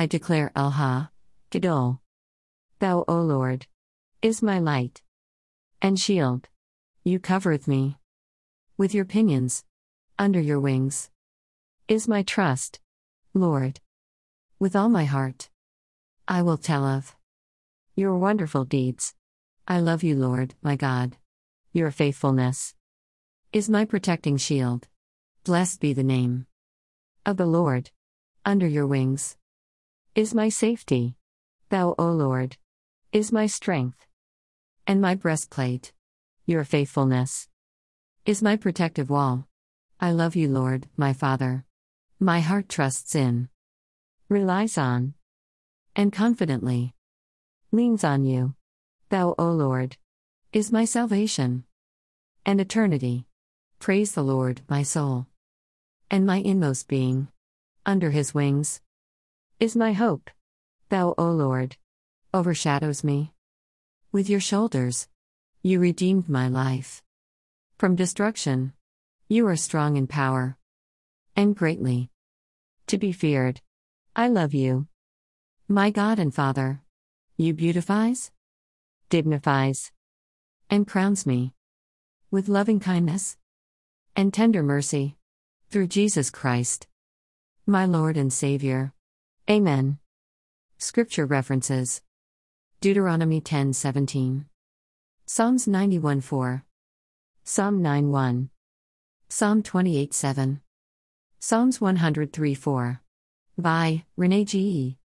I declare El HaGadol. Thou, O Lord, is my light and shield. You covereth me with your pinions. Under your wings is my trust, Lord. With all my heart, I will tell of your wonderful deeds. I love you, Lord, my God. Your faithfulness is my protecting shield. Blessed be the name of the Lord. Under your wings is my safety. Thou, O Lord, is my strength and my breastplate. Your faithfulness is my protective wall. I love you, Lord, my Father. My heart trusts in, relies on, and confidently leans on you. Thou, O Lord, is my salvation and eternity. Praise the Lord, my soul, and my inmost being. Under his wings is my hope. Thou, O Lord, overshadows me. With your shoulders, you redeemed my life from destruction. You are strong in power and greatly to be feared. I love you, my God and Father. You beautifies, dignifies, and crowns me with loving kindness and tender mercy through Jesus Christ, my Lord and Savior. Amen. Scripture references Deuteronomy 10:17. Psalms 91 4. Psalm 9:1. Psalm 28 7. Psalms 103 4. By Renee G.